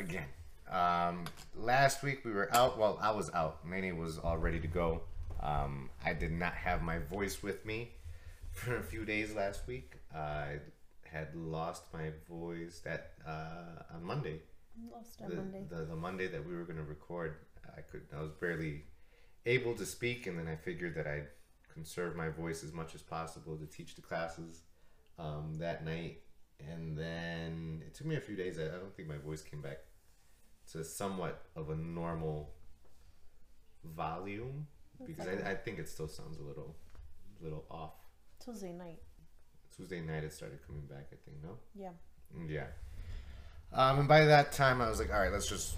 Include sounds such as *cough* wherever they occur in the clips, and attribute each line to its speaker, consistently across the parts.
Speaker 1: Again. Um, last week we were out. Well, I was out. Nene was all ready to go. Um, I did not have my voice with me *laughs* for a few days last week. I had lost my voice that uh, on Monday.
Speaker 2: Lost on
Speaker 1: The,
Speaker 2: Monday.
Speaker 1: the the Monday that we were going to record. I could. I was barely able to speak, and then I figured that I'd conserve my voice as much as possible to teach the classes um, that night. And then it took me a few days. I don't think my voice came back to somewhat of a normal volume because I, I think it still sounds a little, little off.
Speaker 2: Tuesday night.
Speaker 1: Tuesday night it started coming back. I think no.
Speaker 2: Yeah.
Speaker 1: Yeah. Um, and by that time, I was like, all right, let's just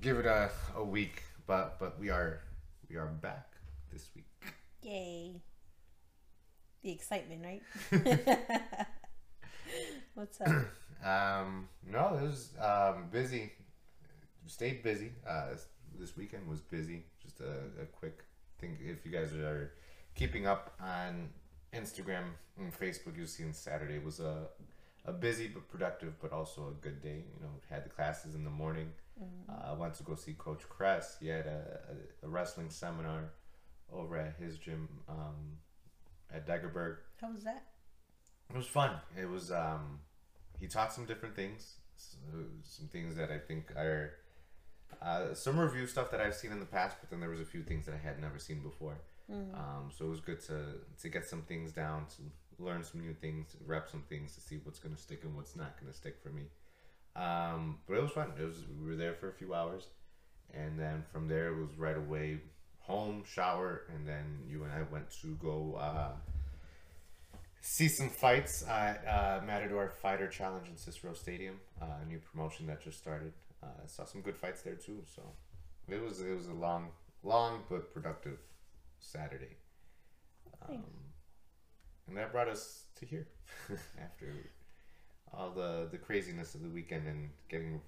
Speaker 1: give it a, a week. But but we are we are back this week.
Speaker 2: Yay. The excitement, right? *laughs* *laughs* What's up? *clears throat*
Speaker 1: Um, no, it was um, busy. Stayed busy. Uh, this weekend was busy. Just a, a quick thing. If you guys are keeping up on Instagram and Facebook, you'll see on Saturday was a a busy but productive, but also a good day. You know, had the classes in the morning. Uh, I went to go see Coach Kress. He had a, a, a wrestling seminar over at his gym um, at Daggerberg.
Speaker 2: How was that?
Speaker 1: It was fun. It was um, he taught some different things, s- some things that I think are uh, some review stuff that I've seen in the past, but then there was a few things that I had never seen before. Um, so it was good to to get some things down, to learn some new things, to rep some things, to see what's gonna stick and what's not gonna stick for me. Um, but it was fun. It was we were there for a few hours, and then from there it was right away home, shower, and then you and I went to go. Uh, see some fights at uh, Matador Fighter Challenge in Cicero Stadium, uh, a new promotion that just started. Uh, saw some good fights there too. So it was it was a long, long but productive Saturday, um, and that brought us to here *laughs* after all the the craziness of the weekend and getting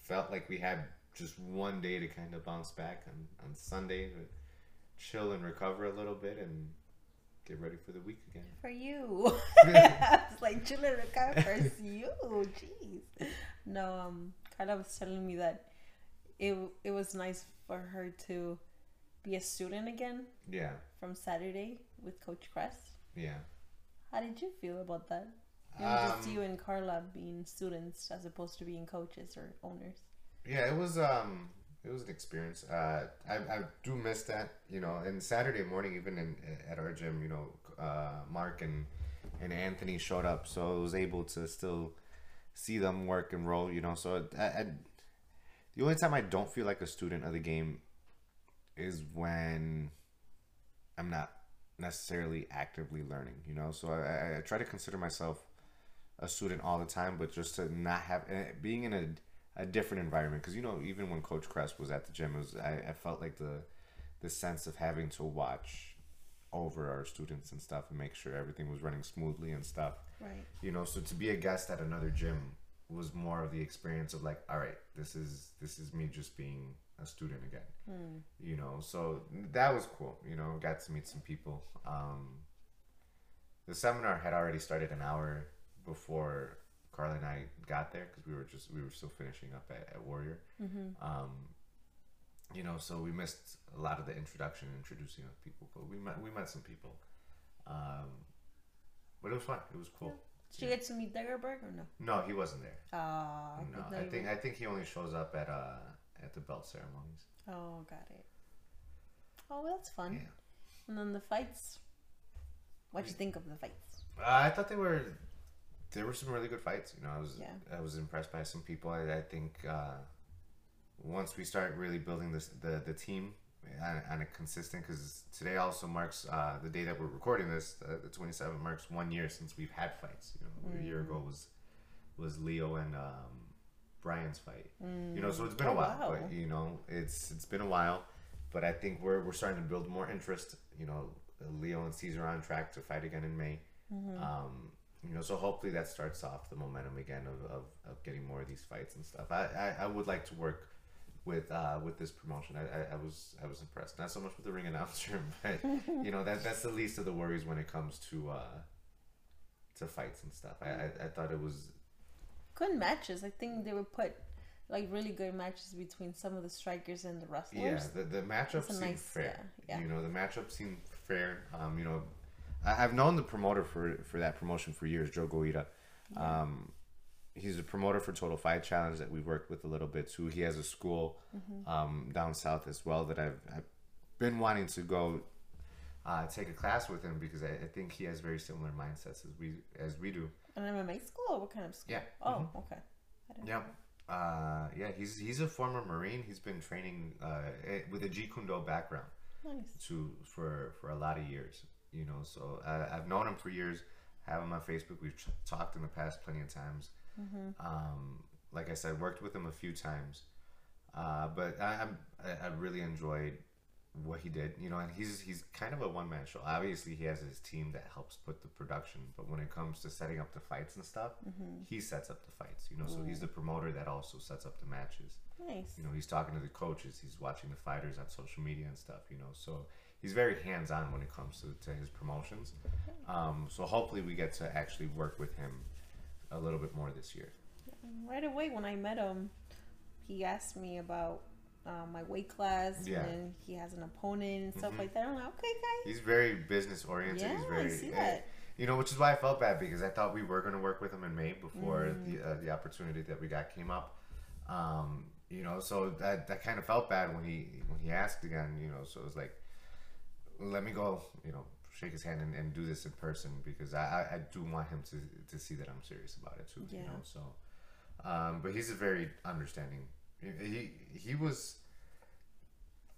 Speaker 1: felt like we had just one day to kind of bounce back on on Sunday to chill and recover a little bit and get ready for the week again.
Speaker 2: For you. *laughs* *laughs* I was like, the car. *laughs* You. Jeez. No, um, Carla was telling me that it, it was nice for her to be a student again
Speaker 1: Yeah,
Speaker 2: from Saturday with Coach Crest.
Speaker 1: yeah.
Speaker 2: How did you feel about that? Was just
Speaker 1: Um,
Speaker 2: you and Carla being students as opposed to being coaches or owners.
Speaker 1: Yeah, it was um it was an experience. Uh I, I do miss that, you know, and Saturday morning even in at our gym, you know, uh Mark and and Anthony showed up, so I was able to still see them work and roll, you know. So I, I the only time I don't feel like a student of the game is when I'm not necessarily actively learning, you know. So I, I, try to consider myself a student all the time, but just to not have eh, being in a, a different environment because you know even when Coach Crest was at the gym, it was I, I felt like the the sense of having to watch over our students and stuff and make sure everything was running smoothly and stuff.
Speaker 2: Right.
Speaker 1: You know, so to be a guest at another gym was more of the experience of like, all right, this is this is me just being a student again. You know, so that was cool. You know, got to meet some people. Um, the seminar had already started an hour before Carla and I got there because we were just we were still finishing up at, at Warrior. Um, you know, so we missed a lot of the introduction, introducing of people, but we met we met some people. Um, but it was fun. It was cool.
Speaker 2: Did you get to meet Daggerberg or no?
Speaker 1: No, he wasn't there.
Speaker 2: Ah,
Speaker 1: No, I think
Speaker 2: were-
Speaker 1: I think he only shows up at uh at the belt ceremonies.
Speaker 2: Oh, got it. Oh, well, that's fun.
Speaker 1: Yeah.
Speaker 2: And then the fights. What'd you think of the fights?
Speaker 1: Uh, I thought they were there were some really good fights. You know, I was
Speaker 2: Yeah.
Speaker 1: I was impressed by some people. I, I think uh, once we start really building this the the team on, on a consistent because today also marks uh, the day that we're recording this uh, the 27th marks one year since we've had fights. You know, a year ago was was Leo and um, Brian's fight. You know, so it's been
Speaker 2: Oh,
Speaker 1: a while,
Speaker 2: wow.
Speaker 1: but you know, it's it's been a while. But I think we're we're starting to build more interest. You know, Leo and Caesar are on track to fight again in May. Um, you know, so hopefully that starts off the momentum again of, of, of getting more of these fights and stuff. I, I, I would like to work with uh, with this promotion. I, I, I was I was impressed. Not so much with the ring announcer, *laughs* but you know that that's the least of the worries when it comes to uh, to fights and stuff. I, I, I thought it was
Speaker 2: good matches. I think they were put like really good matches between some of the strikers and the wrestlers.
Speaker 1: Yeah, the, the matchup seemed
Speaker 2: nice-
Speaker 1: fair.
Speaker 2: yeah, yeah.
Speaker 1: You know, the matchup seemed fair. Um, you know, I've known the promoter for for that promotion for years, Joe Goita. Um, he's a promoter for Total Fight Challenge that we've worked with a little bit too. He has a school
Speaker 2: Mm-hmm.
Speaker 1: um, down south as well that I've, I've been wanting to go uh, take a class with him because I, I think he has very similar mindsets as we as we do.
Speaker 2: An MMA school or what kind of school?
Speaker 1: Yeah.
Speaker 2: Oh, okay. I didn't
Speaker 1: Yeah. Uh, yeah, he's he's a former Marine. He's been training uh, eh, with a Jeet Kune Do background.
Speaker 2: Nice.
Speaker 1: to for for a lot of years you know so I, i've known him for years have him on facebook we've ch- talked in the past plenty of times. Um, like i said worked with him a few times uh, but I, I'm, I, I really enjoyed what he did you know and he's he's kind of a one-man show. Obviously he has his team that helps put the production but when it comes to setting up the fights and stuff he sets up the fights you know so he's the promoter that also sets up the matches.
Speaker 2: Nice.
Speaker 1: you know he's talking to the coaches he's watching the fighters on social media and stuff you know so he's very hands-on when it comes to, to his promotions um, so hopefully we get to actually work with him a little bit more this year
Speaker 2: Right away when I met him, he asked me about uh, my weight class
Speaker 1: Yeah.
Speaker 2: and he has an opponent and stuff
Speaker 1: Mhm.
Speaker 2: like that. I'm like, okay, guys.
Speaker 1: he's very business oriented
Speaker 2: Yeah,
Speaker 1: he's
Speaker 2: I see
Speaker 1: eh,
Speaker 2: that.
Speaker 1: you know which is why i felt bad because i thought we were going to work with him in may before
Speaker 2: Mm.
Speaker 1: the uh, the opportunity that we got came up um, you know so that that kind of felt bad when he when he asked again you know so it was like let me go you know shake his hand and, and do this in person because I, I, do want him to to see that I'm serious about it too you know so um, but he's a very understanding he he was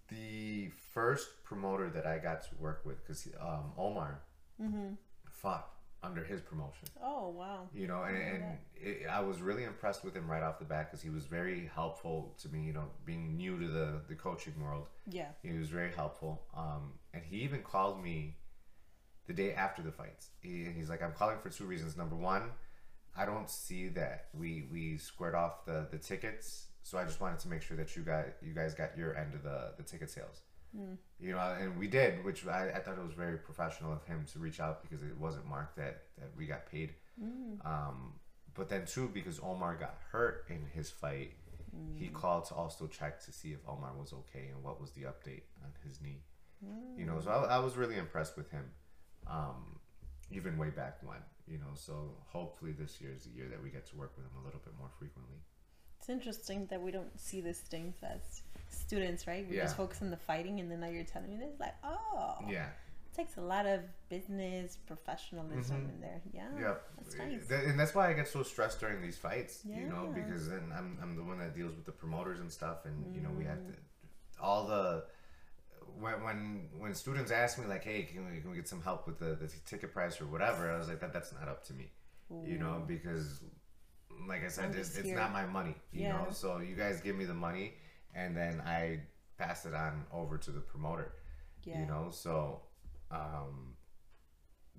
Speaker 1: the first promoter that I got to work with because um, Omar
Speaker 2: Mm-hmm.
Speaker 1: fought under his promotion.
Speaker 2: Oh, wow.
Speaker 1: you know and, and it, i was really impressed with him right off the bat because he was very helpful to me you know being new to the the coaching world.
Speaker 2: Yeah.
Speaker 1: he was very helpful. Um and he even called me the day after the fights. He, he's like i'm calling for two reasons. Number one i don't see that we we squared off the the tickets so i just wanted to make sure that you got you guys got your end of the the ticket sales you know and we did which I, I thought it was very professional of him to reach out because it wasn't marked that that we got paid. Um, but then too because omar got hurt in his fight he called to also check to see if omar was okay and what was the update on his knee. You know so I, I was really impressed with him um, even way back when you know so hopefully this year is the year that we get to work with him a little bit more frequently
Speaker 2: interesting that we don't see these things as students, right? We
Speaker 1: Yeah.
Speaker 2: just focus on the fighting, and then now you're telling me this, like, oh,
Speaker 1: yeah
Speaker 2: it takes a lot of business professionalism
Speaker 1: Mhm.
Speaker 2: in there. Yeah,
Speaker 1: yeah,
Speaker 2: that's nice.
Speaker 1: And that's why I get so stressed during these fights, you know, because then I'm, I'm the one that deals with the promoters and stuff, and you know we have
Speaker 2: Mm.
Speaker 1: to all the when when when students ask me like, hey, can we, can we get some help with the, the ticket price or whatever? I was like, that that's not up to me, you know, because like I said, it's, it's not my money, you
Speaker 2: Yeah.
Speaker 1: know. So you guys give me the money, and then I pass it on over to the promoter
Speaker 2: yeah.
Speaker 1: you know so um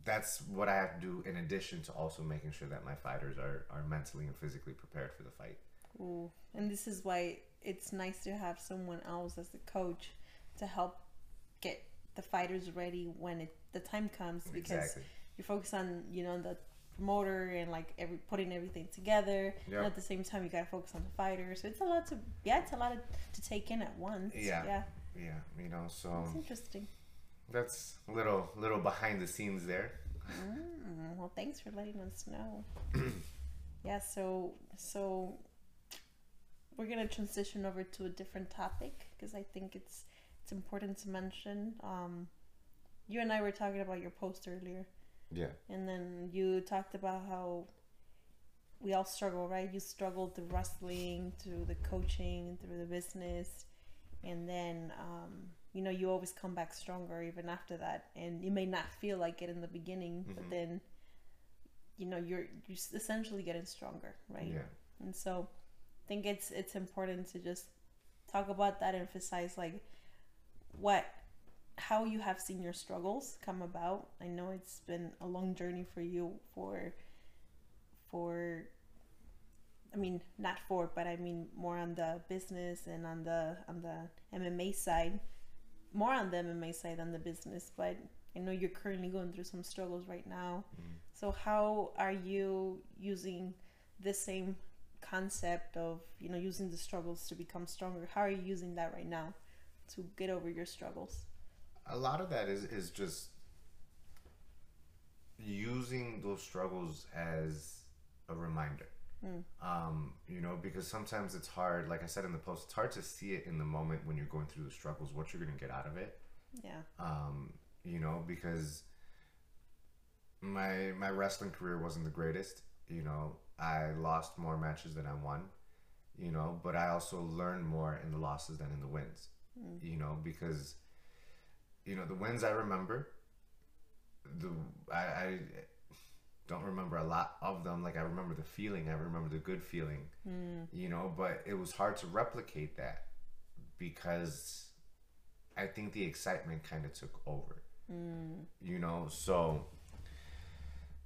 Speaker 1: that's what i have to do in addition to also making sure that my fighters are are mentally and physically prepared for the fight
Speaker 2: Ooh. And this is why it's nice to have someone else as the coach to help get the fighters ready when it the time comes because
Speaker 1: exactly
Speaker 2: you focus on you know the promoter and like every putting everything together.
Speaker 1: Yep.
Speaker 2: and at the same time you gotta focus on the fighter so it's a lot to yeah it's a lot of, to take in at once.
Speaker 1: Yeah.
Speaker 2: yeah.
Speaker 1: Yeah you know so
Speaker 2: it's interesting.
Speaker 1: that's a little little behind the scenes there.
Speaker 2: Mm, well thanks for letting us know. *clears throat* Yeah so so we're gonna transition over to a different topic because i think it's it's important to mention. Um you and i were talking about your post earlier
Speaker 1: yeah
Speaker 2: And then you talked about how we all struggle, right? You struggled through wrestling, through the coaching, through the business, and then um, you know you always come back stronger even after that. And you may not feel like it in the beginning, but
Speaker 1: Mhm.
Speaker 2: then you know you're you're essentially getting stronger, right?
Speaker 1: yeah
Speaker 2: And so I think it's it's important to just talk about that, emphasize like what how you have seen your struggles come about. I know it's been a long journey for you for for I mean not for but I mean more on the business and on the on the MMA side. More on the MMA side than the business, but I know you're currently going through some struggles right now.
Speaker 1: Mm.
Speaker 2: So how are you using the same concept of you know using the struggles to become stronger how are you using that right now to get over your struggles
Speaker 1: a lot of that is is just using those struggles as a reminder
Speaker 2: Mm.
Speaker 1: um, you know because sometimes it's hard like i said in the post it's hard to see it in the moment when you're going through the struggles what you're going to get out of it
Speaker 2: yeah
Speaker 1: um, you know because my my wrestling career wasn't the greatest you know i lost more matches than i won you know but i also learned more in the losses than in the wins
Speaker 2: Mm.
Speaker 1: you know because you know the wins i remember the I, I don't remember a lot of them like i remember the feeling i remember the good feeling
Speaker 2: Mm.
Speaker 1: you know but it was hard to replicate that because i think the excitement kind of took over
Speaker 2: Mm.
Speaker 1: you know so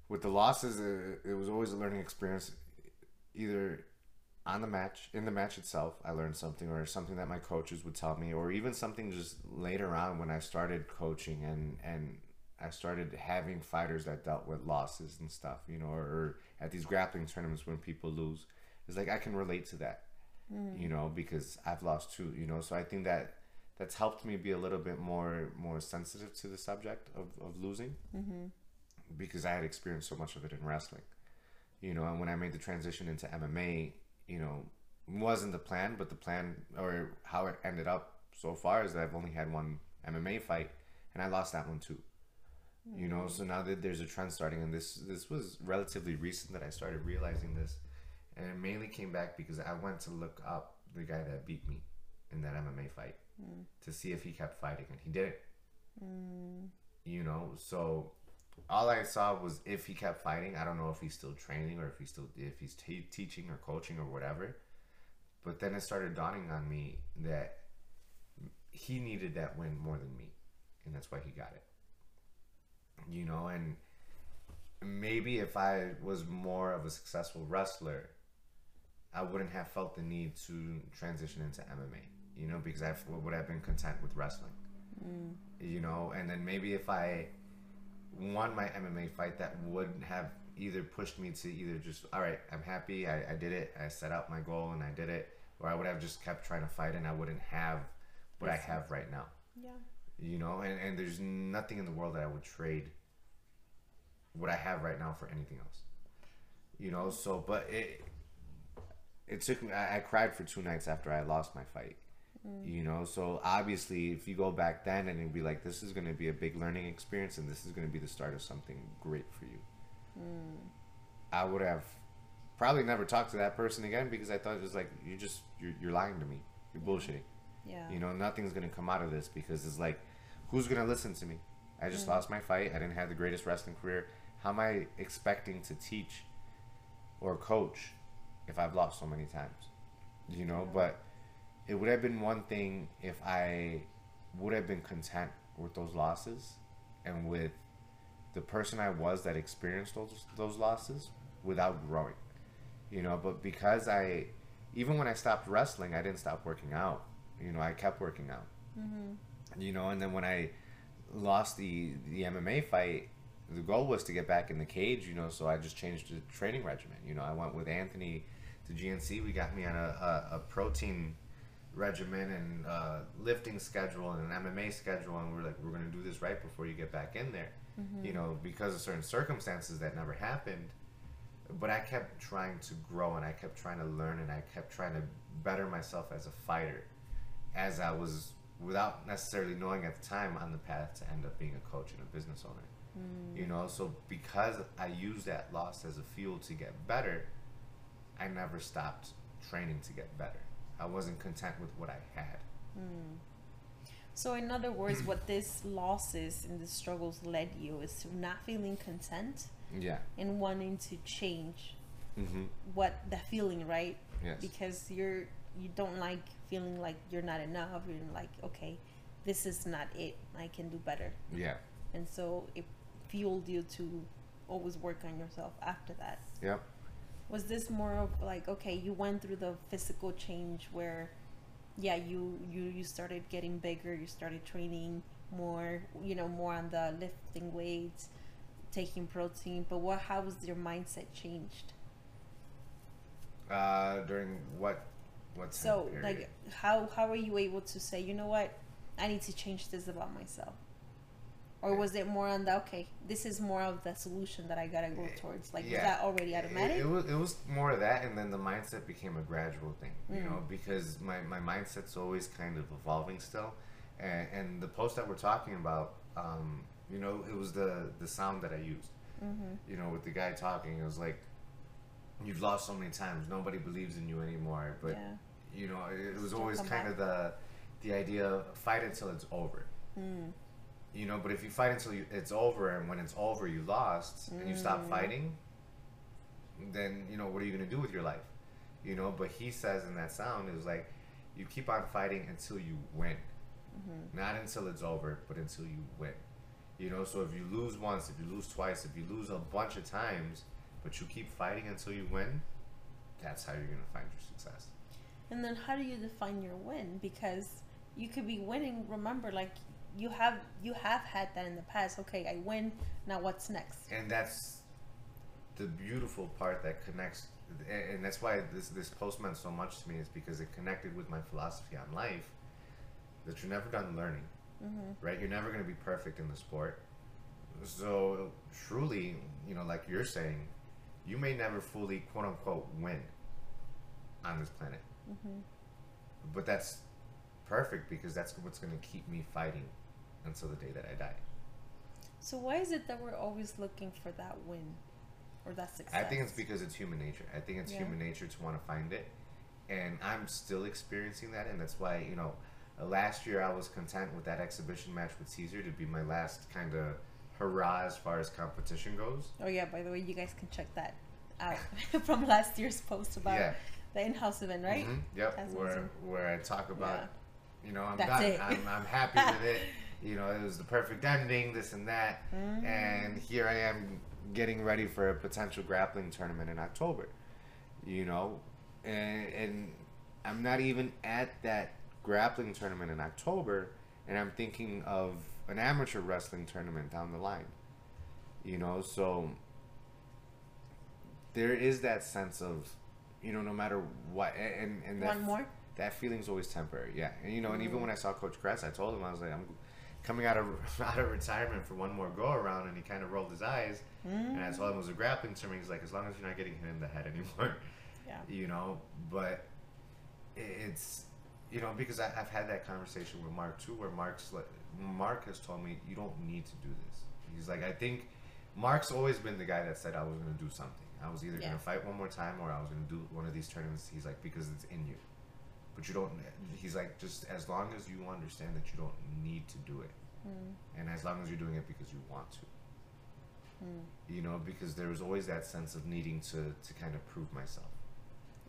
Speaker 1: with the losses it, it was always a learning experience either on the match in the match itself i learned something or something that my coaches would tell me or even something just later on when i started coaching and and i started having fighters that dealt with losses and stuff you know or, or at these grappling tournaments when people lose it's like i can relate to that you know because i've lost too you know so i think that that's helped me be a little bit more more sensitive to the subject of, of losing
Speaker 2: Mm-hmm.
Speaker 1: because I had experienced so much of it in wrestling. You know, and when I made the transition into MMA, you know, wasn't the plan, but the plan or how it ended up so far is that I've only had one MMA fight and I lost that one too. You know, so now that there's a trend starting and this this was relatively recent that I started realizing this. And it mainly came back because I went to look up the guy that beat me in that MMA fight to see if he kept fighting and he didn't
Speaker 2: Mm.
Speaker 1: you know so all i saw was if he kept fighting i don't know if he's still training or if he's still if he's te- teaching or coaching or whatever. But then it started dawning on me that he needed that win more than me and that's why he got it. You know and maybe if i was more of a successful wrestler i wouldn't have felt the need to transition into mma you know because i would have been content with wrestling?
Speaker 2: Mm.
Speaker 1: you know and then maybe if i won my mma fight that would have either pushed me to either just all right i'm happy I, I did it i set out my goal and i did it or i would have just kept trying to fight and i wouldn't have what i have right now.
Speaker 2: Yeah.
Speaker 1: You know and, and there's nothing in the world that i would trade what i have right now for anything else. You know so but it it took me i, I cried for two nights after i lost my fight you know? So obviously if you go back then and it'd be like this is going to be a big learning experience and this is going to be the start of something great for you.
Speaker 2: Mm.
Speaker 1: i would have probably never talked to that person again because i thought it was like you just you're, you're lying to me. You're bullshitting.
Speaker 2: Yeah.
Speaker 1: You know nothing's gonna come out of this because it's like who's gonna listen to me? I just
Speaker 2: Mm.
Speaker 1: lost my fight. I didn't have the greatest wrestling career. How am i expecting to teach or coach if i've lost so many times? You know
Speaker 2: Yeah.
Speaker 1: but it would have been one thing if i would have been content with those losses and with the person i was that experienced those those losses without growing you know? But because i even when i stopped wrestling i didn't stop working out you know? I kept working out.
Speaker 2: Mm-hmm.
Speaker 1: you know and then when i lost the the mma fight the goal was to get back in the cage you know? So i just changed the training regimen you know? I went with anthony to gnc we got me on a, a, a protein regimen and uh, lifting schedule and an mma schedule and we're like we're going to do this right before you get back in there
Speaker 2: Mm-hmm.
Speaker 1: you know because of certain circumstances that never happened but i kept trying to grow and i kept trying to learn and i kept trying to better myself as a fighter as i was without necessarily knowing at the time on the path to end up being a coach and a business owner
Speaker 2: Mm.
Speaker 1: you know so because i used that loss as a fuel to get better i never stopped training to get better i wasn't content with what i had
Speaker 2: Mm. So, in other words, what these losses and the struggles led you is to not feeling content
Speaker 1: yeah
Speaker 2: and wanting to change
Speaker 1: mm-hmm
Speaker 2: what the feeling, right?
Speaker 1: yes
Speaker 2: Because you're you don't like feeling like you're not enough. You're like, okay, this is not it. I can do better,
Speaker 1: yeah
Speaker 2: and so it fueled you to always work on yourself after that.
Speaker 1: yep
Speaker 2: was this more of like okay you went through the physical change where yeah you you you started getting bigger you started training more you know more on the lifting weights taking protein but what how was your mindset changed
Speaker 1: Uh, during what what
Speaker 2: So
Speaker 1: period?
Speaker 2: like how how were you able to say, you know what, I need to change this about myself? Or was it more on the okay, this is more of the solution that I gotta go towards? Like was that already automatic?
Speaker 1: It, was it was more of that, and then the mindset became a gradual thing, you know,
Speaker 2: Mm.
Speaker 1: because my, my mindset's always kind of evolving still, and, and the post that we're talking about, um, you know, it was the the sound that I used,
Speaker 2: mm-hmm.
Speaker 1: you know, with the guy talking, it was like, you've lost so many times, nobody believes in you anymore, but
Speaker 2: yeah.
Speaker 1: you know, it, it was always kind of the the idea of fight until it's over.
Speaker 2: Mm.
Speaker 1: You know, but if you fight until you, it's over, and when it's over, you lost, and you stop
Speaker 2: Mm.
Speaker 1: fighting, then you know what are you gonna do with your life? You know, but he says in that sound is like, you keep on fighting until you win,
Speaker 2: Mm-hmm.
Speaker 1: not until it's over, but until you win. You know, so if you lose once, if you lose twice, if you lose a bunch of times, but you keep fighting until you win, that's how you're gonna find your success.
Speaker 2: And then how do you define your win? Because you could be winning. Remember, like you have you have had that in the past. Okay, I win. Now what's next?
Speaker 1: and that's the beautiful part that connects and that's why this this post meant so much to me is because it connected with my philosophy on life that you're never done learning
Speaker 2: Mm-hmm.
Speaker 1: right you're never going to be perfect in the sport so truly you know like you're saying you may never fully quote unquote win on this planet
Speaker 2: Mm-hmm.
Speaker 1: but that's perfect because that's what's going to keep me fighting until the day that i die
Speaker 2: So why is it that we're always looking for that win or that success?
Speaker 1: I think it's because it's human nature. I think it's
Speaker 2: Yeah.
Speaker 1: human nature to want to find it, and I'm still experiencing that, and that's why you know, uh, last year I was content with that exhibition match with Caesar to be my last kind of hurrah as far as competition goes.
Speaker 2: Oh yeah. By the way, you guys can check that out *laughs* from last year's post about
Speaker 1: yeah,
Speaker 2: the in-house event, right?
Speaker 1: Mhm. Yep. Where where I talk about,
Speaker 2: Yeah.
Speaker 1: you know, I'm
Speaker 2: That's
Speaker 1: done. I'm I'm happy *laughs* with it. You know, it was the perfect ending. This and that.
Speaker 2: Mm-hmm.
Speaker 1: and here I am getting ready for a potential grappling tournament in October. You know, and, and I'm not even at that grappling tournament in October, and I'm thinking of an amateur wrestling tournament down the line. You know, so there is that sense of, you know, no matter what, and and that
Speaker 2: One more.
Speaker 1: that feeling's always temporary. Yeah, and you know, and even when I saw Coach Kress, I told him I was like, I'm coming out of *laughs* out of retirement for one more go around, and he kind of rolled his eyes, and I told him it was a grappling tournament. He's like, as long as you're not getting hit in the head anymore, *laughs*
Speaker 2: Yeah.
Speaker 1: you know. But it's you know because I, I've had that conversation with Mark too, where Mark's like, Mark has told me you don't need to do this. He's like, I think Mark's always been the guy that said I was going to do something. I was either
Speaker 2: Yeah.
Speaker 1: going to fight one more time or I was going to do one of these tournaments. He's like, because it's in you. But you don't, he's like, just as long as you understand that you don't need to do it.
Speaker 2: Mm.
Speaker 1: And as long as you're doing it because you want to.
Speaker 2: Mm.
Speaker 1: You know, because there was always that sense of needing to, to kind of prove myself.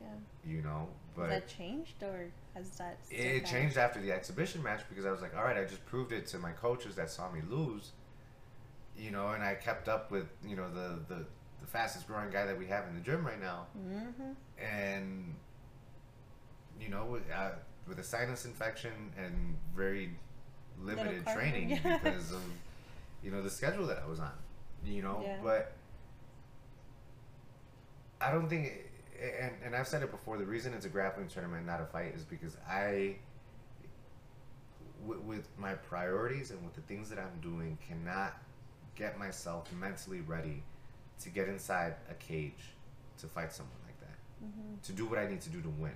Speaker 2: Yeah.
Speaker 1: You know,
Speaker 2: Has
Speaker 1: but
Speaker 2: that changed or has that?
Speaker 1: it, it
Speaker 2: back?
Speaker 1: changed after the exhibition match because I was like, all right, I just proved it to my coaches that saw me lose. You know, and I kept up with you know the the, the fastest growing guy that we have in the gym right now,
Speaker 2: Mm-hmm.
Speaker 1: and you know with, uh, with a sinus infection and very limited training
Speaker 2: yeah. *laughs*
Speaker 1: because of you know the schedule that I was on. You know,
Speaker 2: Yeah.
Speaker 1: but I don't think, and and I've said it before. The reason it's a grappling tournament, not a fight, is because I, with, with my priorities and with the things that I'm doing, cannot get myself mentally ready to get inside a cage to fight someone like that.
Speaker 2: Mm-hmm.
Speaker 1: To do what I need to do to win.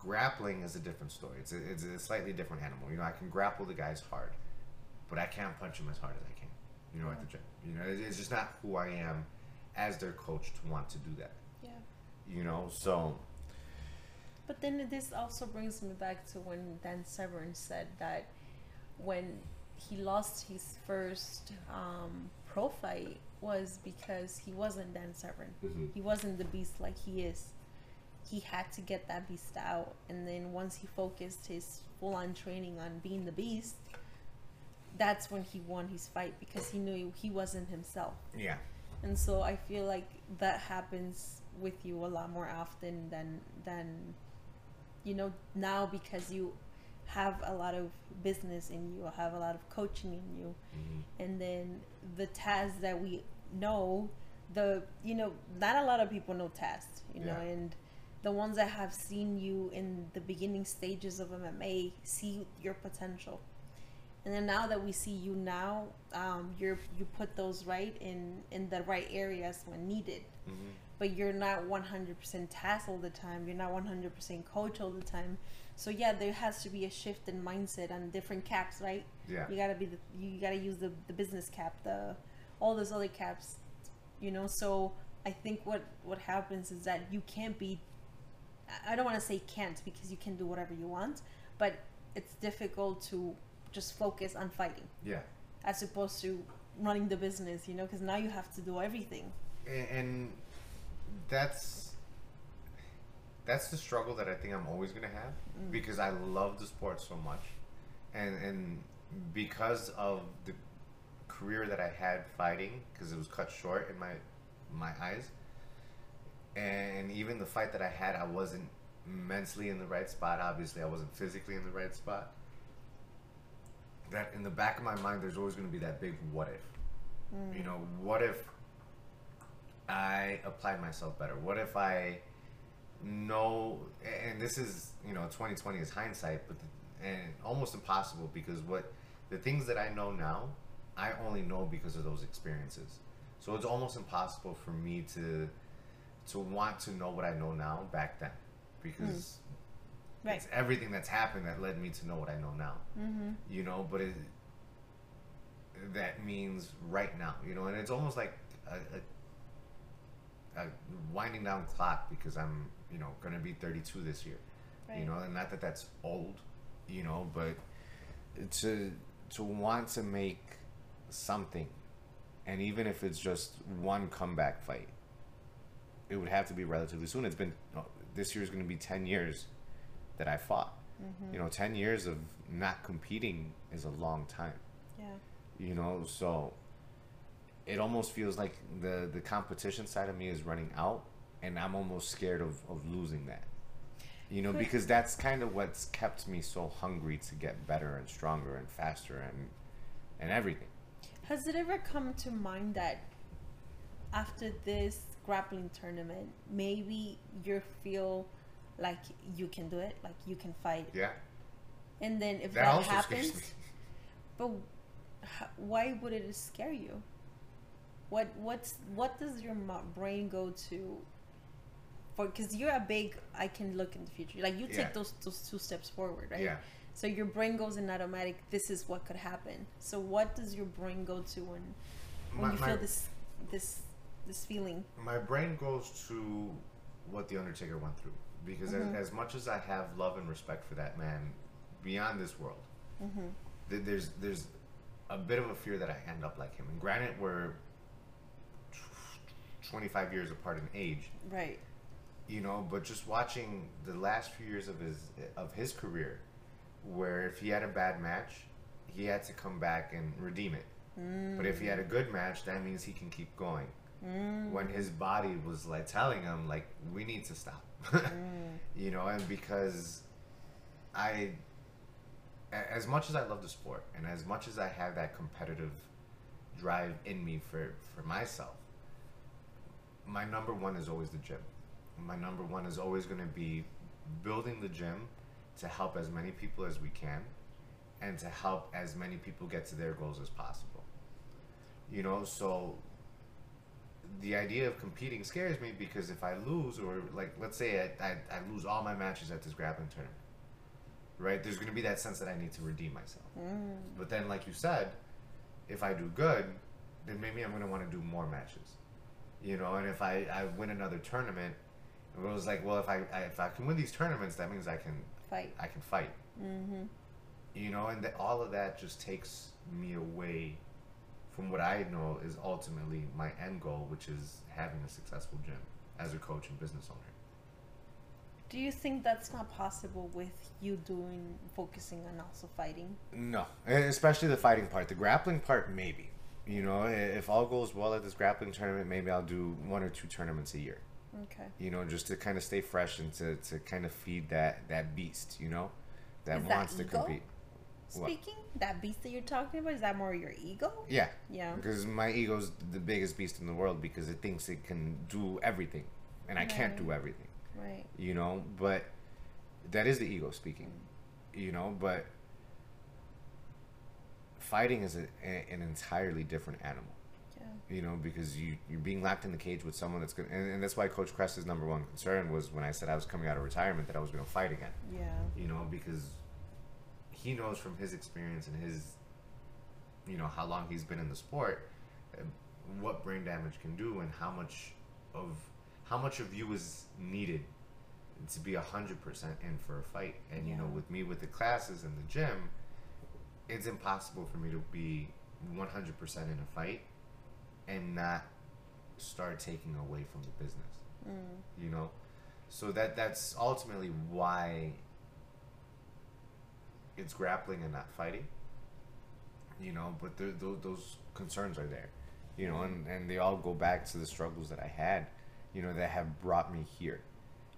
Speaker 1: Grappling is a different story. It's a, it's a slightly different animal. You know, I can grapple the guys hard, but I can't punch them as hard as I can. You know, at the gym. You know, it's just not who I am as their coach to want to do that.
Speaker 2: Yeah.
Speaker 1: You know, so
Speaker 2: But then this also brings me back to when Dan Severn said that when he lost his first um, pro fight was because he wasn't Dan Severn.
Speaker 1: Mhm.
Speaker 2: He wasn't the beast like he is. He had to get that beast out, and then once he focused his full on training on being the beast, that's when he won his fight because he knew he wasn't himself.
Speaker 1: yeah,
Speaker 2: And so I feel like that happens with you a lot more often than than you know now because you have a lot of business in you, have a lot of coaching in you,
Speaker 1: Mhm.
Speaker 2: and then the tasks that we know the you know not a lot of people know Taz, you know, and the ones that have seen you in the beginning stages of MMA see your potential. And then now that we see you now, um, you're you put those right in in the right areas when needed.
Speaker 1: Mhm.
Speaker 2: But you're not 100% Taz all the time. You're not 100% coach all the time. So yeah, there has to be a shift in mindset and different caps, right?
Speaker 1: Yeah.
Speaker 2: You gotta be the you gotta use the, the business cap, the all those other caps, you know. So I think what what happens is that you can't be. I- don't want to say can't because you can do whatever you want, but it's difficult to just focus on fighting
Speaker 1: Yeah.
Speaker 2: as opposed to running the business, you know, because now you have to do everything.
Speaker 1: and, and that's that's the struggle that I think I'm always gonna have mm. because I love the sport so much, and and because of the career that I had fighting because it was cut short in my my eyes, and even the fight that I had, I wasn't mentally in the right spot. Obviously, I wasn't physically in the right spot. That in the back of my mind, there's always going to be that big what if. Mm. You know, what if I applied myself better? What if I know, and this is, you know, 2020 is hindsight, but, the, and almost impossible because what, the things that I know now, I only know because of those experiences. So it's almost impossible for me to, to want to know what I know now back then because
Speaker 2: Right.
Speaker 1: it's everything that's happened that led me to know what I know now
Speaker 2: Mm-hmm.
Speaker 1: you know but it that means right now you know and it's almost like a, a, a winding down clock because i'm you know going to be 32 this year
Speaker 2: Right.
Speaker 1: you know and not that that's old you know but to to want to make something and even if it's just one comeback fight it would have to be relatively soon. It's been oh, this year's going to be 10 years that i fought.
Speaker 2: Mm-hmm.
Speaker 1: you know 10 years of not competing is a long time.
Speaker 2: Yeah.
Speaker 1: you know so it almost feels like the the competition side of me is running out and i'm almost scared of of losing that. You know
Speaker 2: But-
Speaker 1: because that's kind of what's kept me so hungry to get better and stronger and faster and and everything.
Speaker 2: Has it ever come to mind that after this grappling tournament, maybe you feel like you can do it, like you can fight,
Speaker 1: yeah
Speaker 2: and then if
Speaker 1: that,
Speaker 2: that, happens, *laughs* but why would it scare you? What what's what does your brain go to? For because you're a big, I can look in the future. Like you take
Speaker 1: Yeah.
Speaker 2: those those two steps forward, right?
Speaker 1: yeah
Speaker 2: So your brain goes in automatic. This is what could happen. So what does your brain go to when when
Speaker 1: My-
Speaker 2: you
Speaker 1: my-
Speaker 2: feel this this this feeling?
Speaker 1: my brain goes to what the Undertaker went through because
Speaker 2: Mhm.
Speaker 1: as, as much as I have love and respect for that man beyond this world,
Speaker 2: Mm-hmm.
Speaker 1: th- there's there's a bit of a fear that I end up like him. And granted, we're tw- 25 years apart in age,
Speaker 2: Right.
Speaker 1: you know, but just watching the last few years of his of his career, where if he had a bad match, he had to come back and redeem it. But if he had a good match, that means he can keep going.
Speaker 2: Mm.
Speaker 1: When his body was like telling him, like, we need to stop,
Speaker 2: Mm. *laughs*
Speaker 1: you know, and because i as much as I love the sport, and as much as I have that competitive drive in me for for myself, my number one is always the gym. My number one is always going to be building the gym to help as many people as we can and to help as many people get to their goals as possible. You know, so the idea of competing scares me because if I lose, or like, let's say I, I, I lose all my matches at this grappling tournament, right? There's going to be that sense that I need to redeem myself.
Speaker 2: Mm.
Speaker 1: But then, like you said, if I do good, then maybe I'm going to want to do more matches, you know. And if I, I win another tournament, it was like, well, if I, I if I can win these tournaments, that means I can
Speaker 2: Fight.
Speaker 1: I can fight,
Speaker 2: Mm-hmm.
Speaker 1: you know. And that all of that just takes me away from what I know is ultimately my end goal, which is having a successful gym as a coach and business owner.
Speaker 2: Do you think that's not possible with you doing focusing on also fighting?
Speaker 1: No, and especially the fighting part. The grappling part, maybe. You know, if all goes well at this grappling tournament, maybe I'll do one or two tournaments a year.
Speaker 2: Okay.
Speaker 1: You know, just to kind of stay fresh and to, to kind of feed that that beast. You know, that
Speaker 2: Is that
Speaker 1: wants to
Speaker 2: ego?
Speaker 1: Compete. What?
Speaker 2: speaking? That beast that you're talking about is that more your ego?
Speaker 1: Yeah,
Speaker 2: Yeah.
Speaker 1: because my ego's the biggest beast in the world because it thinks it can do everything, and I can't do everything.
Speaker 2: Right.
Speaker 1: You know, but that is the ego speaking. Mm. You know, but fighting is a, a, an entirely different animal.
Speaker 2: Yeah.
Speaker 1: you know, because you you're being locked in the cage with someone that's gonna, and, and that's why Coach Crest's number one concern was when I said I was coming out of retirement that I was gonna fight again,
Speaker 2: Yeah.
Speaker 1: you know, because he knows from his experience and his, you know, how long he's been in the sport, uh, what brain damage can do and how much of how much of you is needed to be a hundred percent in for a fight, and you know, with me with the classes and the gym, it's impossible for me to be one hundred percent in a fight and not start taking away from the business.
Speaker 2: Mm.
Speaker 1: you know? So that that's ultimately why it's grappling and not fighting you know but there, those, those concerns are there you know and, and they all go back to the struggles that i had you know that have brought me here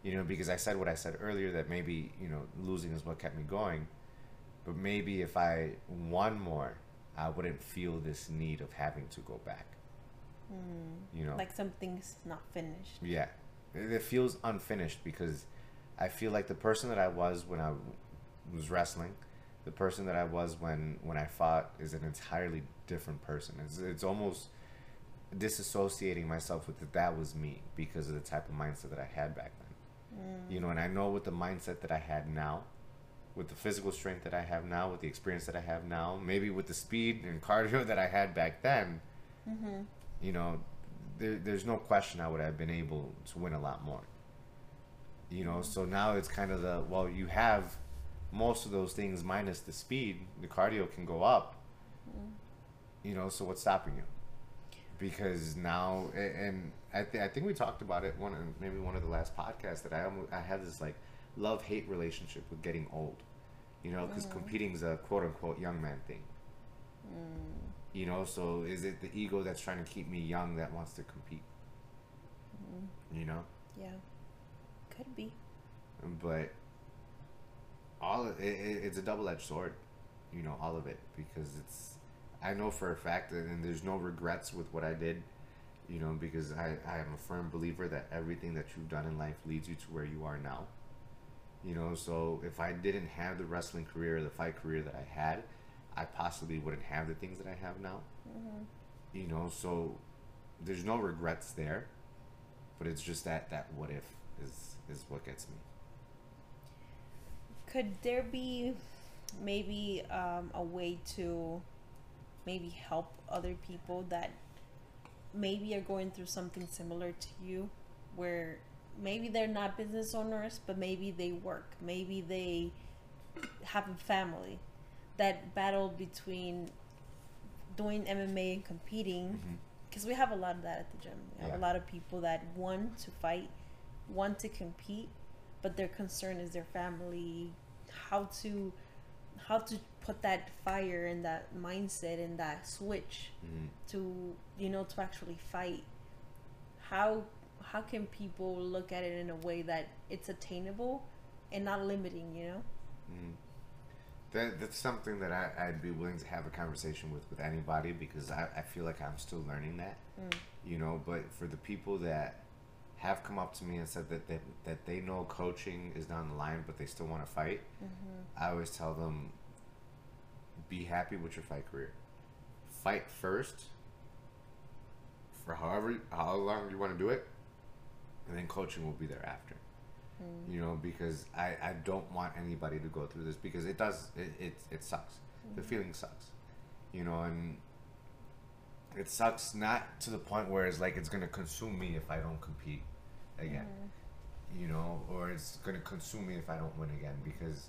Speaker 1: you know because i said what i said earlier that maybe you know losing is what kept me going but maybe if i won more i wouldn't feel this need of having to go back
Speaker 2: Mm.
Speaker 1: you know
Speaker 2: Like something's not finished.
Speaker 1: yeah, it it feels unfinished because I feel like the person that I was when I was wrestling, the person that I was when when I fought is an entirely different person. It's it's almost disassociating myself with that that was me because of the type of mindset that I had back then. You know, and I know with the mindset that I had now, with the physical strength that I have now, with the experience that I have now, maybe with the speed and cardio *laughs* that I had back then,
Speaker 2: Mm-hmm.
Speaker 1: you know, there, there's no question I would have been able to win a lot more. You know, so now it's kind of the well, you have most of those things minus the speed, the cardio can go up. Mm-hmm. You know, so what's stopping you? Because now, and I, th- I think we talked about it one maybe one of the last podcasts that I almost, I had this like love hate relationship with getting old. You know, because mm-hmm. competing is a quote unquote young man thing. Mm. You know, so is it the ego that's trying to keep me young that wants to compete? Mm-hmm. You know,
Speaker 2: Yeah. Could be.
Speaker 1: but all it, it, it's a double edged sword. You know, all of it because it's. I know for a fact that, and there's no regrets with what I did. You know, because I I am a firm believer that everything that you've done in life leads you to where you are now. You know, so if I didn't have the wrestling career, or the fight career that I had, I possibly wouldn't have the things that I have now. Mm-hmm. You know, so there's no regrets there, but it's just that that what if is is what gets me.
Speaker 2: Could there be maybe um, a way to maybe help other people that maybe are going through something similar to you where maybe they're not business owners but maybe they work maybe they have a family that battle between doing MMA and competing because we have a lot of that at the gym. We have
Speaker 1: Yeah.
Speaker 2: a lot of people that want to fight, want to compete, but their concern is their family, how to how to put that fire and that mindset and that switch
Speaker 1: Mhm.
Speaker 2: to you know to actually fight. How how can people look at it in a way that it's attainable and not limiting, you know?
Speaker 1: Mm. That, that's something that I, I'd be willing to have a conversation with with anybody because I, I feel like I'm still learning that.
Speaker 2: Mm.
Speaker 1: You know, but for the people that have come up to me and said that, that, that they know coaching is down the line but they still want to fight, mm-hmm. I always tell them be happy with your fight career. Fight first for however how long you want to do it, and then coaching will be there after. Mm-hmm. You know, because I, I don't want anybody to go through this because it does it it, it sucks. The mm-hmm. feeling sucks. You know, and it sucks not to the point where it's like it's gonna consume me if I don't compete again. You know, or it's gonna consume me if I don't win again because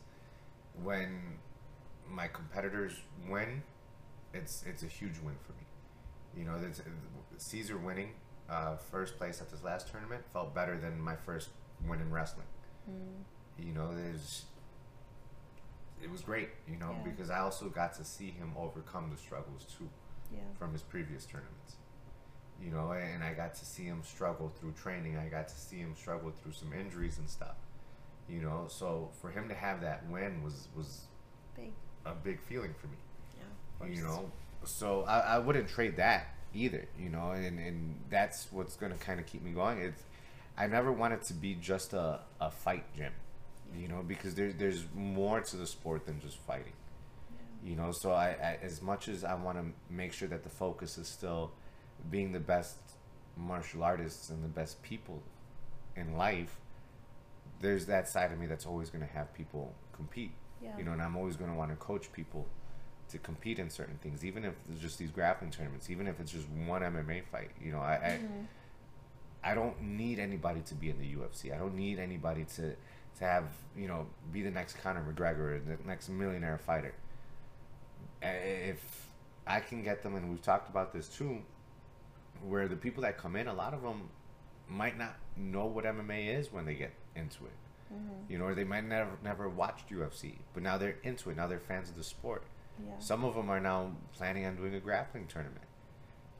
Speaker 1: when my competitors win, it's it's a huge win for me. You know, that's Caesar winning uh, first place at this last tournament felt better than my first win in wrestling. You know, there's it was great. You know,
Speaker 2: Yeah.
Speaker 1: because I also got to see him overcome the struggles too
Speaker 2: Yeah.
Speaker 1: from his previous tournaments. You know, and I got to see him struggle through training. I got to see him struggle through some injuries and stuff. You know, so for him to have that win was was
Speaker 2: Big.
Speaker 1: a big feeling for me.
Speaker 2: Yeah.
Speaker 1: You know, so I, I wouldn't trade that either. You know, and and that's what's gonna kind of keep me going. It's I never want it to be just a, a fight gym. You know, because there, there's more to the sport than just fighting. You know, so I, I as much as I want to make sure that the focus is still being the best martial artists and the best people in life, there's that side of me that's always going to have people compete.
Speaker 2: Yeah.
Speaker 1: You know, and I'm always going to want to coach people to compete in certain things, even if it's just these grappling tournaments, even if it's just one MMA fight. You know, I,
Speaker 2: Mm-hmm.
Speaker 1: I, I don't need anybody to be in the UFC. I don't need anybody to, to have you know be the next Conor McGregor or the next millionaire fighter. If I can get them, and we've talked about this too, where the people that come in, a lot of them might not know what MMA is when they get into it. You know, or they might never never watched UFC, but now they're into it. Now they're fans of the sport.
Speaker 2: Yeah.
Speaker 1: Some of them are now planning on doing a grappling tournament.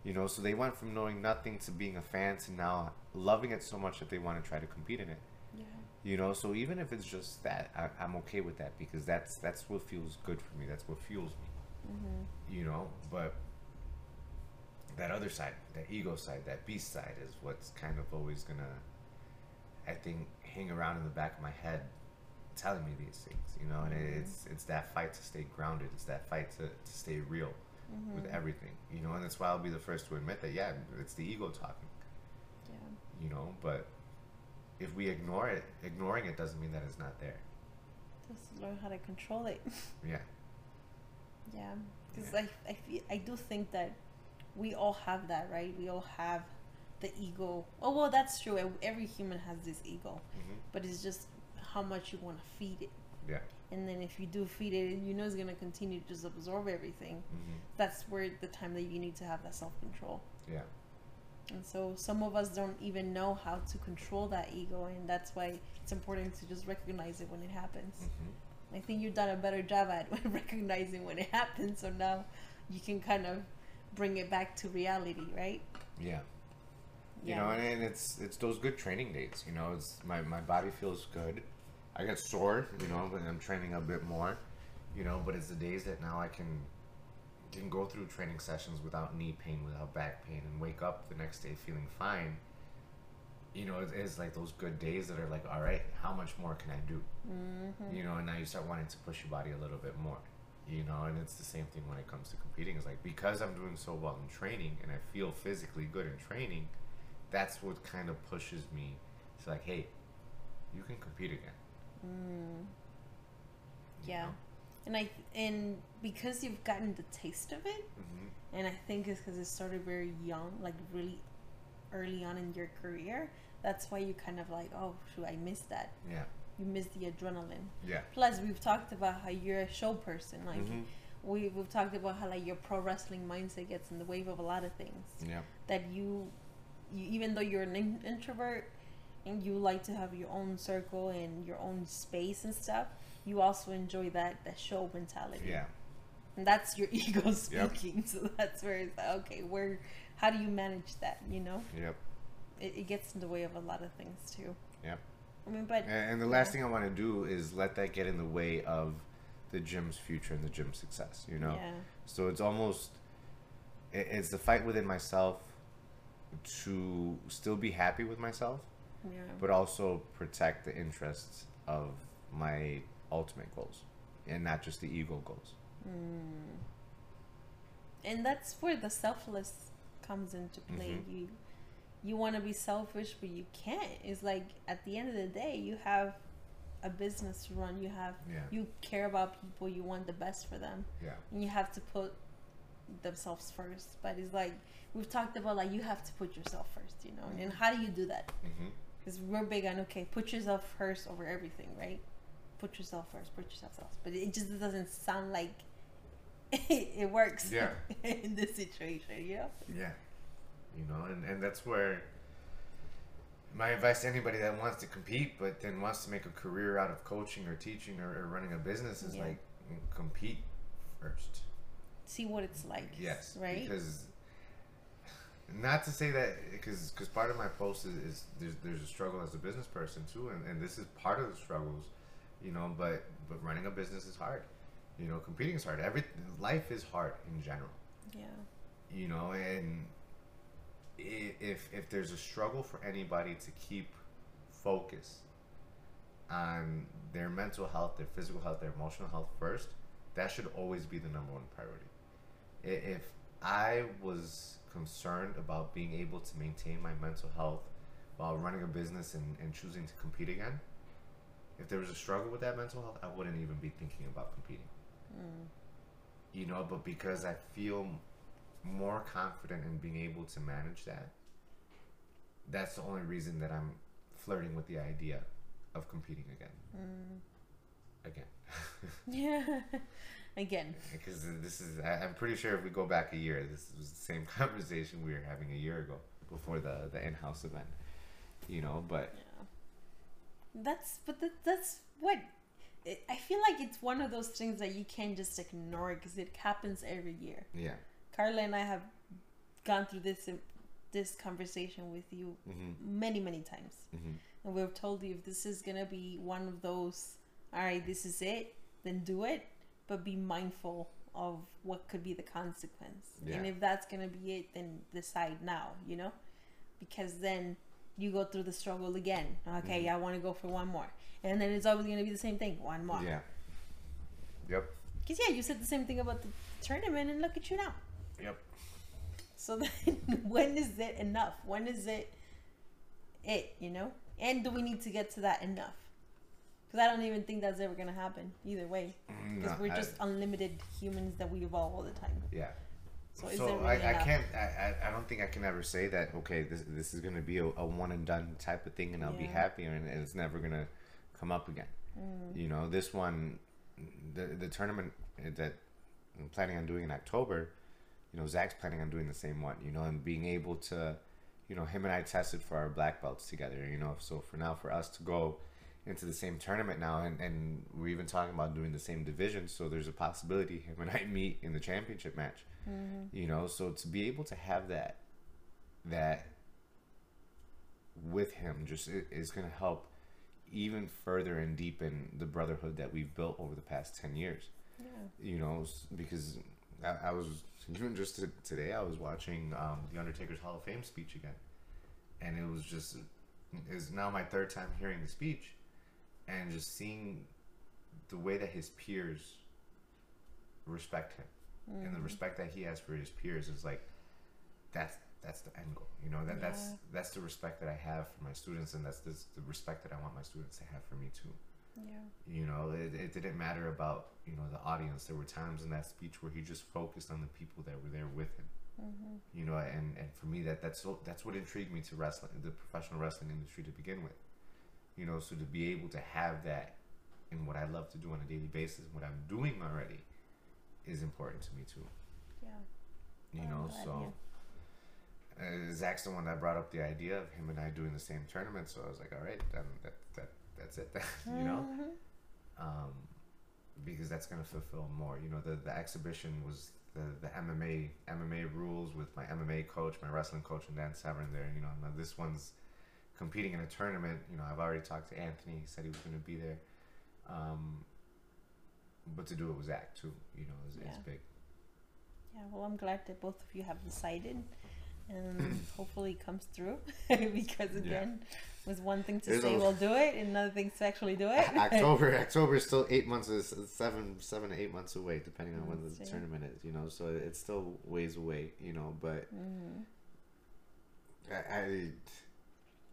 Speaker 1: You know, so they went from knowing nothing to being a fan to now loving it so much that they want to try to compete in it.
Speaker 2: Yeah.
Speaker 1: You know, so even if it's just that, I, I'm okay with that because that's that's what feels good for me. That's what fuels me.
Speaker 2: Mm-hmm.
Speaker 1: You know, but that other side, that ego side, that beast side, is what's kind of always gonna, I think, hang around in the back of my head, telling me these things. You know, and
Speaker 2: Mhm.
Speaker 1: it's it's that fight to stay grounded. It's that fight to, to stay real
Speaker 2: Mm-hmm.
Speaker 1: with everything. You know, and that's why I'll be the first to admit that. Yeah, it's the ego talking.
Speaker 2: Yeah.
Speaker 1: You know, but if we ignore it, ignoring it doesn't mean that it's not there.
Speaker 2: Just learn how to control it. *laughs*
Speaker 1: Yeah.
Speaker 2: Yeah, because
Speaker 1: Yeah.
Speaker 2: I, I, feel, I do think that we all have that, right? We all have the ego. Oh, well, that's true. Every human has this ego,
Speaker 1: hmm
Speaker 2: but it's just how much you want to feed it.
Speaker 1: Yeah.
Speaker 2: And then if you do feed it, you know it's going to continue to just absorb everything.
Speaker 1: hmm
Speaker 2: That's where the time that you need to have that self control.
Speaker 1: Yeah.
Speaker 2: And so some of us don't even know how to control that ego, and that's why it's important to just recognize it when it happens.
Speaker 1: hmm
Speaker 2: I think you've done a better job at *laughs* recognizing when it happens, so now you can kind of bring it back to reality, right?
Speaker 1: Yeah. You know, and, and it's it's those good training days. You know, it's my my body feels good. I get sore, you know, when I'm training a bit more, you know, but it's the days that now I can can go through training sessions without knee pain, without back pain, and wake up the next day feeling fine. You know, it is like those good days that are like, all right, how much more can I do?
Speaker 2: mm-hmm.
Speaker 1: You know, and now you start wanting to push your body a little bit more. You know, and it's the same thing when it comes to competing. It's like because I'm doing so well in training and I feel physically good in training, that's what kind of pushes me. It's like, hey, you can compete again.
Speaker 2: Mm.
Speaker 1: you
Speaker 2: Yeah.
Speaker 1: know?
Speaker 2: And I and because you've gotten the taste of it,
Speaker 1: Mhm.
Speaker 2: and I think it's because it started very young, like really early on in your career. That's why you kind of like, oh, shoot, I missed that.
Speaker 1: Yeah.
Speaker 2: You miss the adrenaline.
Speaker 1: Yeah.
Speaker 2: Plus, we've talked about how you're a show person. Like
Speaker 1: Mhm.
Speaker 2: we we've talked about how like your pro wrestling mindset gets in the way of a lot of things.
Speaker 1: Yeah.
Speaker 2: That you, you even though you're an in- introvert and you like to have your own circle and your own space and stuff, you also enjoy that that show mentality.
Speaker 1: Yeah.
Speaker 2: And that's your *laughs* ego
Speaker 1: Yep.
Speaker 2: speaking. So that's where it's like, okay, where how do you manage that? You know,
Speaker 1: Yep.
Speaker 2: it, it gets in the way of a lot of things too.
Speaker 1: Yep.
Speaker 2: I mean, but
Speaker 1: And, and the last thing I want to do is let that get in the way of the gym's future and the gym's success. You know.
Speaker 2: yeah,
Speaker 1: So it's almost it- it's the fight within myself to still be happy with myself,
Speaker 2: yeah,
Speaker 1: but also protect the interests of my ultimate goals and not just the ego goals.
Speaker 2: Mm. And that's where the selfless comes into play.
Speaker 1: Mhm.
Speaker 2: You you want to be selfish, but you can't. It's like at the end of the day, you have a business to run. You have
Speaker 1: Yeah.
Speaker 2: you care about people. You want the best for them,
Speaker 1: Yeah.
Speaker 2: and you have to put themselves first. But it's like we've talked about, like you have to put yourself first. You know, and mm-hmm. how do you do that?
Speaker 1: Mm-hmm.
Speaker 2: Because we're big on okay, put yourself first over everything, right? Put yourself first, put yourself first. But it just doesn't sound like *laughs* it works
Speaker 1: Yeah. *laughs*
Speaker 2: in this situation, you know?
Speaker 1: Yeah. You know, and, and that's where my advice to anybody that wants to compete but then wants to make a career out of coaching or teaching or, or running a business is
Speaker 2: Yeah.
Speaker 1: like compete first.
Speaker 2: See what it's like.
Speaker 1: Yes,
Speaker 2: Right?
Speaker 1: Because not to say that because because part of my post is, is there's there's a struggle as a business person too, and, and this is part of the struggles, you know. But but running a business is hard. You know, competing is hard. Every life is hard in general.
Speaker 2: Yeah.
Speaker 1: You know, and if if there's a struggle for anybody to keep focus on their mental health, their physical health, their emotional health first, that should always be the number one priority. If I was concerned about being able to maintain my mental health while running a business and, and choosing to compete again, if there was a struggle with that mental health, I wouldn't even be thinking about competing. Mm. You know, but because I feel more confident in being able to manage that, that's the only reason that I'm flirting with the idea of competing again. Mm. *laughs* *laughs* Again.
Speaker 2: Yeah. Again.
Speaker 1: because this is i'm pretty sure if we go back a year this was the same *laughs* conversation we were having a year ago before the the in-house event you know but
Speaker 2: Yeah. That's but that, that's what I feel like it's one of those things that you can't just ignore because it happens every year.
Speaker 1: yeah
Speaker 2: Carla and I have gone through this this conversation with you
Speaker 1: mm-hmm,
Speaker 2: many many times,
Speaker 1: mm-hmm.
Speaker 2: and we've told you if this is gonna be one of those, all right, this is it, then do it, but be mindful of what could be the consequence, and if that's gonna be it, then decide now, you know, because then you go through the struggle again. Okay, I want to go for one more, and then it's always gonna be the same thing, one more.
Speaker 1: yeah. Yep.
Speaker 2: Because yeah, you said the same thing about the tournament, and look at you now.
Speaker 1: Yep
Speaker 2: So then, *laughs* when is it enough? When is it it? You know? And do we need to get to that enough? Because I don't even think that's ever gonna happen either way. Because
Speaker 1: No,
Speaker 2: we're
Speaker 1: I-
Speaker 2: just unlimited humans that we evolve all the time.
Speaker 1: yeah
Speaker 2: So,
Speaker 1: so,
Speaker 2: really
Speaker 1: I, I can't I, I, don't think i can ever say that okay this, this is going to be a, a one and done type of thing and i'll be
Speaker 2: Yeah.
Speaker 1: happy and it's never going to come up again
Speaker 2: Mm.
Speaker 1: you know this one the, the tournament that i'm planning on doing in october you know zach's planning on doing the same one you know and being able to you know him and i tested for our black belts together you know so for now for us to go into the same tournament now and, and we're even talking about doing the same division so there's a possibility him and i *laughs* meet in the championship match
Speaker 2: Mm-hmm.
Speaker 1: you know so to be able to have that that with him just is going to help even further and deepen the brotherhood that we've built over the past 10 years
Speaker 2: Yeah.
Speaker 1: you know because i, I was even just t- today i was watching um, the undertaker's hall of fame speech again. And it was just is now my third time hearing the speech. And just seeing the way that his peers respect him. And the respect that he has for his peers is like that's that's the end goal you know? That that's that's the respect that i have for my students. And that's this, the respect that i want my students to have for me too
Speaker 2: Yeah.
Speaker 1: you know it, it didn't matter about you know the audience there were times in that speech where he just focused on the people that were there with him
Speaker 2: Mm-hmm.
Speaker 1: you know and and for me that that's so, that's what intrigued me to wrestling the professional wrestling industry to begin with you know so to be able to have that in what i love to do on a daily basis what i'm doing already is important to me too
Speaker 2: Yeah.
Speaker 1: you know so uh, zach's the one that brought up the idea of him and i doing the same tournament so i was like all right that that's it *laughs* you know
Speaker 2: Mhm.
Speaker 1: um, because that's going to fulfill more. You know, the, the exhibition was the, the MMA MMA rules with my MMA coach, my wrestling coach, and Dan Severn there. You know, this one's competing in a tournament. You know, I've already talked to Anthony. He said he was going to be there. Um, but to do it with Zach too, you know, is
Speaker 2: Yeah.
Speaker 1: big.
Speaker 2: Yeah, well, I'm glad that both of you have decided, and *clears throat* hopefully it comes through. *laughs* because again, with one thing to
Speaker 1: There's
Speaker 2: say
Speaker 1: a-
Speaker 2: we'll do it, and another thing to actually do it. *laughs*
Speaker 1: October, October is still eight months, is seven, seven to eight months away, depending on when the
Speaker 2: true.
Speaker 1: tournament is. You know, so it's still ways away. You know, but
Speaker 2: Mhm.
Speaker 1: I,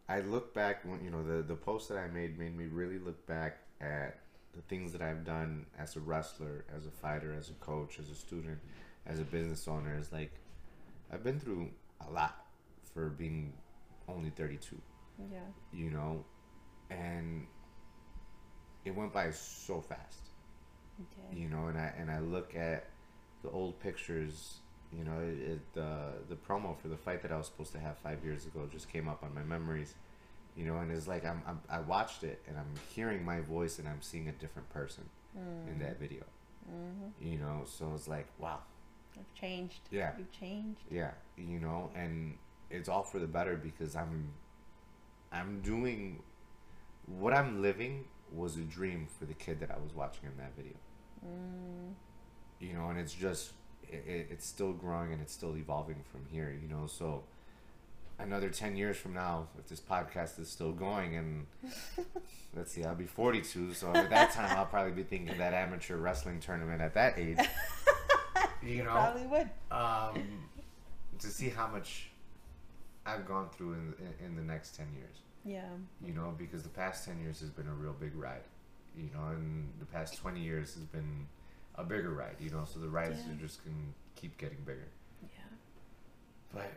Speaker 1: I I look back when you know the the post that I made made me really look back at the things that I've done as a wrestler, as a fighter, as a coach, as a student, as a business owner. Is like I've been through a lot for being only 32,
Speaker 2: Yeah.
Speaker 1: you know, and it went by so fast you know and i and i look at the old pictures you know it, it the the promo for the fight that i was supposed to have five years ago just came up on my memories you know and it's like I'm, I'm i watched it and i'm hearing my voice and i'm seeing a different person in that video
Speaker 2: Mm-hmm.
Speaker 1: you know so it's like wow
Speaker 2: I've changed.
Speaker 1: Yeah.
Speaker 2: You've changed.
Speaker 1: yeah you know and it's all for the better because i'm i'm doing what i'm living was a dream for the kid that i was watching in that video
Speaker 2: Mm.
Speaker 1: You know, and it's just it, it's still growing and it's still evolving from here. You know, so another 10 years from now if this podcast is still going and *laughs* let's see i'll be 42 so at that time i'll probably be thinking that amateur wrestling tournament at that age *laughs* you know
Speaker 2: Probably would.
Speaker 1: um, to see how much i've gone through in, in, in the next 10 years
Speaker 2: Yeah.
Speaker 1: you know because the past 10 years has been a real big ride you know and the past 20 years has been a bigger ride you know so the rides
Speaker 2: Yeah.
Speaker 1: are just can keep getting bigger
Speaker 2: Yeah.
Speaker 1: but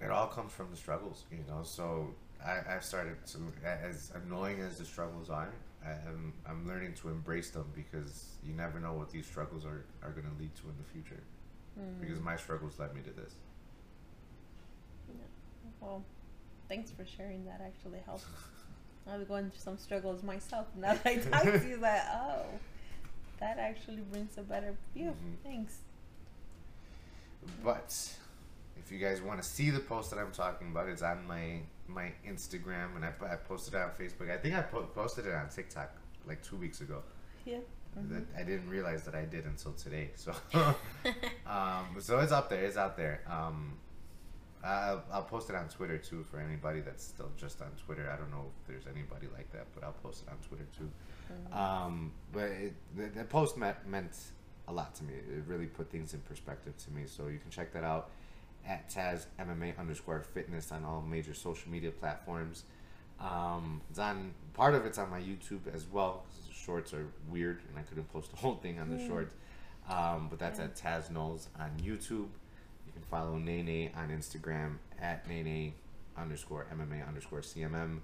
Speaker 1: it all comes from the struggles, you know. So I, I've started to, as annoying as the struggles are, I am, I'm learning to embrace them because you never know what these struggles are, are going to lead to in the future.
Speaker 2: Mm.
Speaker 1: Because my struggles led me to this.
Speaker 2: Well, thanks for sharing that. Actually helps. I was going through some struggles myself. Now that I *laughs* talk to you, like, oh, that actually brings a better view.
Speaker 1: Mhm.
Speaker 2: Thanks.
Speaker 1: But if you guys want to see the post that I'm talking about, it's on my my Instagram, and I, I posted it on Facebook. I think I po- posted it on TikTok like two weeks ago.
Speaker 2: Yeah.
Speaker 1: that I didn't realize that I did until today. So, *laughs* *laughs* um, so it's up there. It's out there. Um, I'll, I'll post it on Twitter too for anybody that's still just on Twitter. I don't know if there's anybody like that, but I'll post it on Twitter too. Um, but it, the, the post meant, meant a lot to me. It really put things in perspective to me. So you can check that out at Taz MMA underscore fitness on all major social media platforms. Um, it's on part of it's on my YouTube as well. 'cause the shorts are weird, and I couldn't post the whole thing on the
Speaker 2: Mm.
Speaker 1: shorts. Um, but that's
Speaker 2: Yeah.
Speaker 1: at Taz Knowles on YouTube. Can follow Nene on Instagram at Nene underscore MMA underscore CMM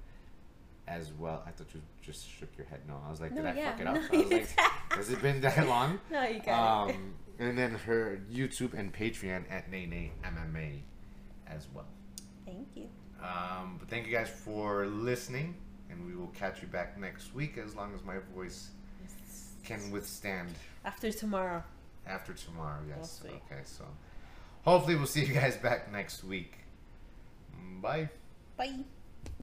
Speaker 1: as well. I thought you just shook your head. No, I was like,
Speaker 2: No,
Speaker 1: did I fuck it *laughs* up?
Speaker 2: no,
Speaker 1: I was like, has it been that long? *laughs*
Speaker 2: No, you got it.
Speaker 1: Um, and then her YouTube and Patreon at Nene MMA as well.
Speaker 2: Thank you.
Speaker 1: Um, but thank you guys for listening, and we will catch you back next week as long as my voice can withstand
Speaker 2: After tomorrow.
Speaker 1: after tomorrow. Yes. Okay. So hopefully we'll see you guys back next week. Bye.
Speaker 2: Bye.